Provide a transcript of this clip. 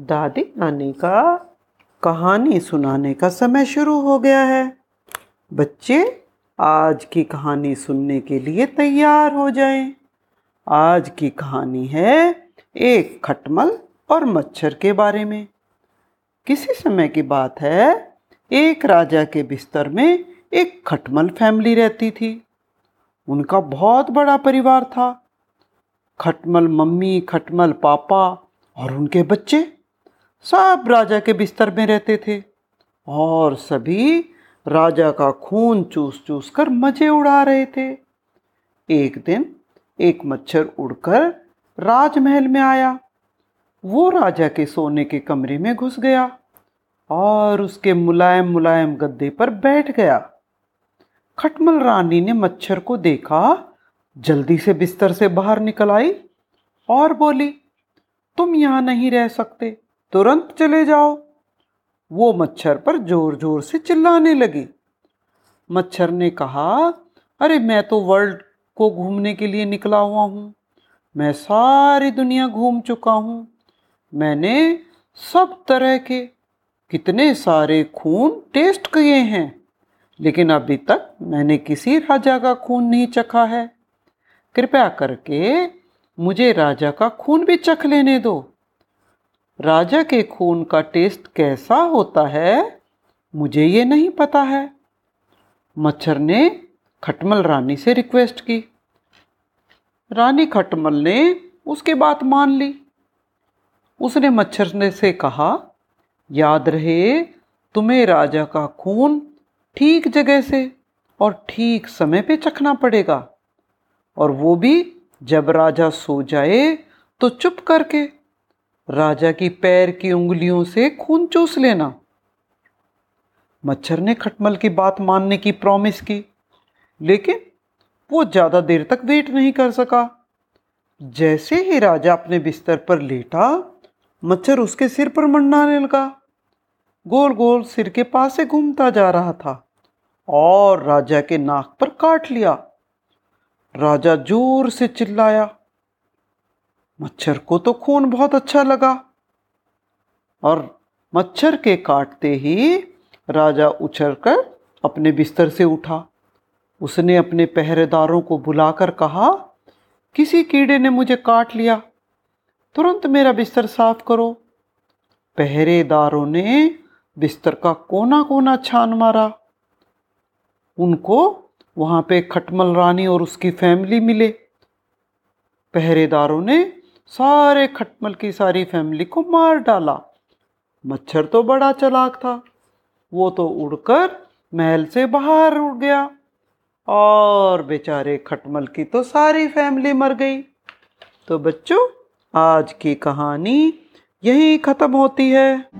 दादी नानी का कहानी सुनाने का समय शुरू हो गया है। बच्चे आज की कहानी सुनने के लिए तैयार हो जाएँ। आज की कहानी है एक खटमल और मच्छर के बारे में। किसी समय की बात है, एक राजा के बिस्तर में एक खटमल फैमिली रहती थी। उनका बहुत बड़ा परिवार था। खटमल मम्मी, खटमल पापा और उनके बच्चे सब राजा के बिस्तर में रहते थे और सभी राजा का खून चूस चूस कर मज़े उड़ा रहे थे। एक दिन एक मच्छर उड़कर राजमहल में आया। वो राजा के सोने के कमरे में घुस गया और उसके मुलायम मुलायम गद्दे पर बैठ गया। खटमल रानी ने मच्छर को देखा, जल्दी से बिस्तर से बाहर निकल आई और बोली, तुम यहाँ नहीं रह सकते। तुरंत चले जाओ। वो मच्छर पर ज़ोर ज़ोर से चिल्लाने लगी। मच्छर ने कहा, अरे, मैं तो वर्ल्ड को घूमने के लिए निकला हुआ हूँ। मैं सारी दुनिया घूम चुका हूँ। मैंने सब तरह के कितने सारे खून टेस्ट किए हैं, लेकिन अभी तक मैंने किसी राजा का खून नहीं चखा है। कृपया करके मुझे राजा का खून भी चख लेने दो। राजा के खून का टेस्ट कैसा होता है, मुझे ये नहीं पता है। मच्छर ने खटमल रानी से रिक्वेस्ट की। रानी खटमल ने उसके बात मान ली। उसने मच्छर ने से कहा, याद रहे, तुम्हें राजा का खून ठीक जगह से और ठीक समय पे चखना पड़ेगा। और वो भी जब राजा सो जाए तो चुप करके राजा की पैर की उंगलियों से खून चूस लेना। मच्छर ने खटमल की बात मानने की प्रॉमिस की, लेकिन वो ज़्यादा देर तक वेट नहीं कर सका। जैसे ही राजा अपने बिस्तर पर लेटा, मच्छर उसके सिर पर मंडराने लगा। गोल गोल सिर के पास से घूमता जा रहा था और राजा के नाक पर काट लिया। राजा ज़ोर से चिल्लाया मच्छर को तो खून बहुत अच्छा लगा। और मच्छर के काटते ही राजा उछलकर अपने बिस्तर से उठा। उसने अपने पहरेदारों को बुलाकर कहा, किसी कीड़े ने मुझे काट लिया। तुरंत मेरा बिस्तर साफ़ करो। पहरेदारों ने बिस्तर का कोना कोना छान मारा। उनको वहाँ पे खटमल रानी और उसकी फैमिली मिले। पहरेदारों ने सारे खटमल की सारी फैमिली को मार डाला। मच्छर तो बड़ा चलाक था। वो तो उड़कर महल से बाहर उड़ गया और बेचारे खटमल की तो सारी फैमिली मर गई। तो बच्चों, आज की कहानी यही ख़त्म होती है।